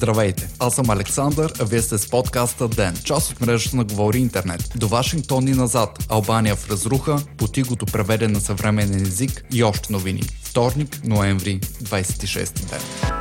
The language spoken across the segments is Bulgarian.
Здравейте, аз съм Александър, а вие сте с подкаста ДЕН, част от мрежата на Говори Интернет. До Вашингтон и назад, Албания в разруха, потигото преведен на съвременен език и още новини. Вторник, ноември, 26 ден.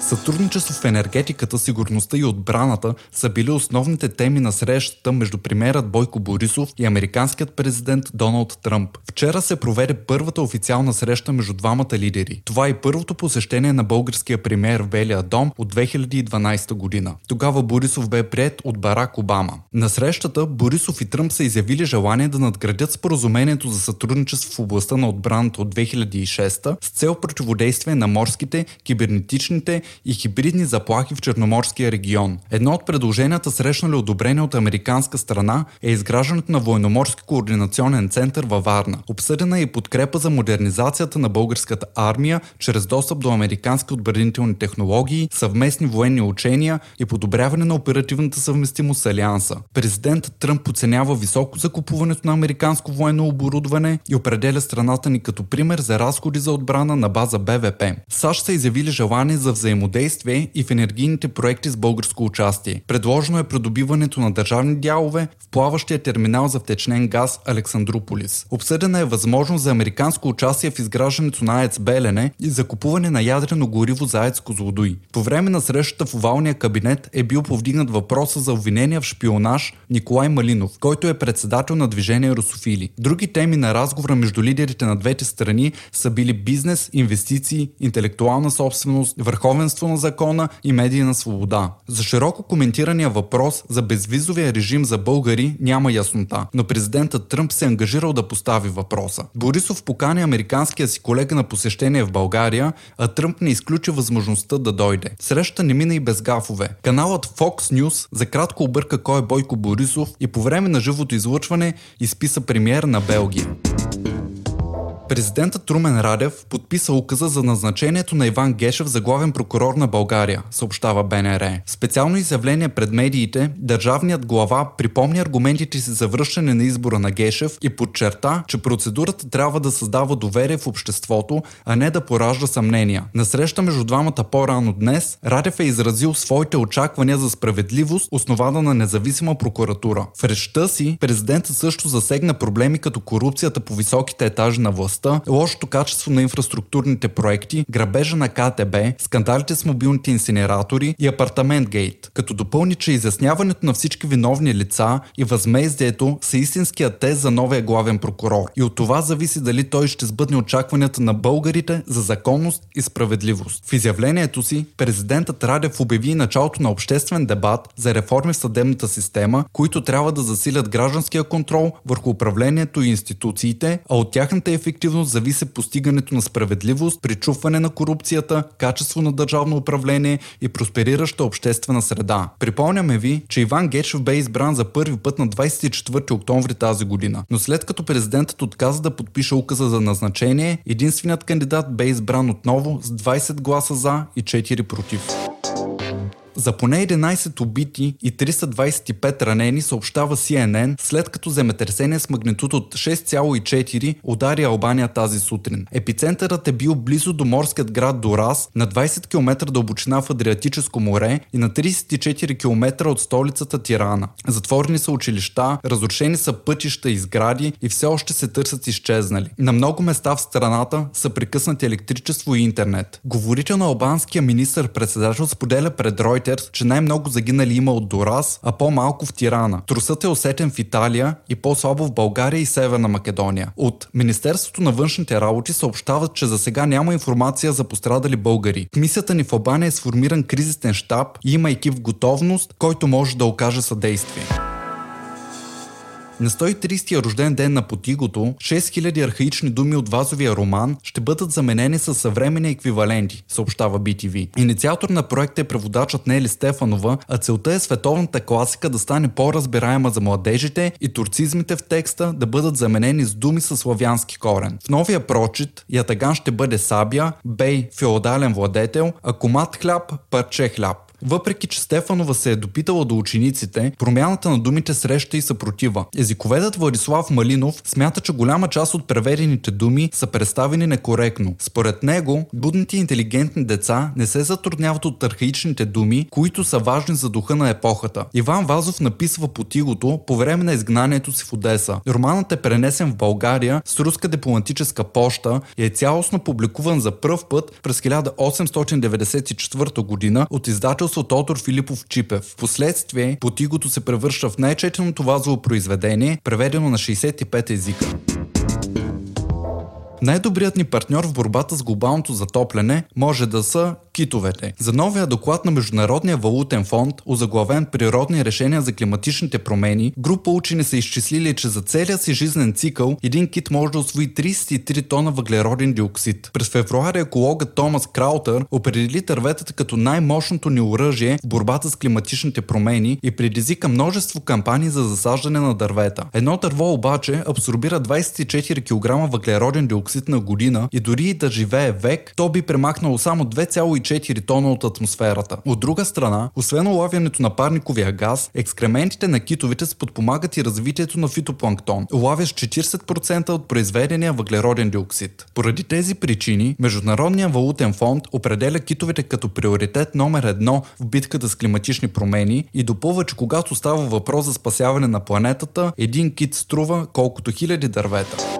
Сътрудничество в енергетиката, сигурността и отбраната са били основните теми на срещата между премьерът Бойко Борисов и американският президент Доналд Тръмп. Вчера се проведе първата официална среща между двамата лидери. Това е първото посещение на българския премьер в Белия дом от 2012 година. Тогава Борисов бе прият от Барак Обама. На срещата Борисов и Тръмп са изявили желание да надградят споразумението за сътрудничество в областта на отбраната от 2006 с цел противодействие на морските, кибернетичните и хибридни заплахи в Черноморския регион. Едно от предложенията, срещнали одобрение от американска страна, е изграждането на военноморски координационен център във Варна. Обсъдена е и подкрепа за модернизацията на българската армия чрез достъп до американски отбранителни технологии, съвместни военни учения и подобряване на оперативната съвместимост с Алианса. Президент Тръмп оценява високо закупуването на американско военно оборудване и определя страната ни като пример за разходи за отбрана на база БВП. САЩ са изявили желание за взаимодействие взаимодействие и в енергийните проекти с българско участие. Предложено е придобиването на държавни дялове в плаващия терминал за втечнен газ Александрополис. Обсъдена е възможност за американско участие в изграждането на АЕЦ Белене и закупуване на ядрено гориво за АЕЦ Козлодуй. По време на срещата в овалния кабинет е бил повдигнат въпроса за обвинения в шпионаж Николай Малинов, който е председател на движение Русофили. Други теми на разговора между лидерите на двете страни са били бизнес, инвестиции, интелектуална собственост, върховен върховенство на закона и медийна свобода. За широко коментирания въпрос за безвизовия режим за българи няма яснота, но президентът Тръмп се е ангажирал да постави въпроса. Борисов покани американския си колега на посещение в България, а Тръмп не изключи възможността да дойде. Среща не мина и без гафове. Каналът Fox News за кратко обърка кой е Бойко Борисов и по време на живото излъчване изписа премиер на Белгия. Президентът Румен Радев подписа указа за назначението на Иван Гешев за главен прокурор на България, съобщава БНР. Специално изявление пред медиите, държавният глава припомни аргументите си за връщане на избора на Гешев и подчерта, че процедурата трябва да създава доверие в обществото, а не да поражда съмнения. На среща между двамата по-рано днес, Радев е изразил своите очаквания за справедливост, основана на независима прокуратура. В речта си президентът също засегна проблеми като корупцията по високите етажи на властта сигурността, лошото качество на инфраструктурните проекти, грабежа на КТБ, скандалите с мобилните инсинератори и апартамент гейт, като допълни, че изясняването на всички виновни лица и възмездието са истинския тест за новия главен прокурор. И от това зависи дали той ще сбъдне очакванията на българите за законност и справедливост. В изявлението си президентът Радев обяви началото на обществен дебат за реформи в съдебната система, които трябва да засилят гражданския контрол върху управлението и институциите, а от тяхната ефективност ефективност зависи постигането на справедливост, причупване на корупцията, качество на държавно управление и просперираща обществена среда. Припомняме ви, че Иван Гечев бе избран за първи път на 24 октомври тази година, но след като президентът отказа да подпише указа за назначение, единственият кандидат бе избран отново с 20 гласа за и 4 против. За поне 11 убити и 325 ранени съобщава CNN, след като земетресение с магнитуд от 6,4 удари Албания тази сутрин. Епицентърът е бил близо до морският град Дорас, на 20 км дълбочина в Адриатическо море и на 34 км от столицата Тирана. Затворени са училища, разрушени са пътища и сгради и все още се търсят изчезнали. На много места в страната са прекъснати електричество и интернет. Говорител на албанския министр-председател споделя пред Reuters, Reuters, че най-много загинали има от Дорас, а по-малко в Тирана. Трусът е усетен в Италия и по-слабо в България и Северна Македония. От Министерството на външните работи съобщават, че за сега няма информация за пострадали българи. В мисията ни в Албания е сформиран кризисен штаб и има екип в готовност, който може да окаже съдействие. На 130-я рожден ден на Потигото, 6000 архаични думи от вазовия роман ще бъдат заменени с съвременни еквиваленти, съобщава BTV. Инициатор на проекта е преводачът Нели Стефанова, а целта е световната класика да стане по-разбираема за младежите и турцизмите в текста да бъдат заменени с думи със славянски корен. В новия прочит Ятаган ще бъде сабя, бей, феодален владетел, а комат хляб, парче хляб. Въпреки, че Стефанова се е допитала до учениците, промяната на думите среща и съпротива. Езиковедът Владислав Малинов смята, че голяма част от преведените думи са представени некоректно. Според него, будните интелигентни деца не се затрудняват от архаичните думи, които са важни за духа на епохата. Иван Вазов написва по тигото по време на изгнанието си в Одеса. Романът е пренесен в България с руска дипломатическа поща и е цялостно публикуван за пръв път през 1894 година от издателство Тодор Филипов Чипев. Впоследствие Потигото се превръща в най-четеното вазово произведение, преведено на 65 езика. Най-добрият ни партньор в борбата с глобалното затопляне може да са китовете. За новия доклад на Международния валутен фонд, озаглавен природни решения за климатичните промени, група учени са изчислили, че за целия си жизнен цикъл един кит може да освои 33 тона въглероден диоксид. През февруари екологът Томас Краутър определи търветата като най-мощното ни оръжие в борбата с климатичните промени и предизвика множество кампании за засаждане на дървета. Едно дърво обаче абсорбира 24 кг въглероден диоксид на година и дори да живее век, то би премахнало само 2,4 4 тона от атмосферата. От друга страна, освен улавянето на парниковия газ, екскрементите на китовите сподпомагат и развитието на фитопланктон, улавящ 40% от произведения въглероден диоксид. Поради тези причини, Международният валутен фонд определя китовете като приоритет номер едно в битката с климатични промени и допълва, че когато става въпрос за спасяване на планетата, един кит струва колкото хиляди дървета.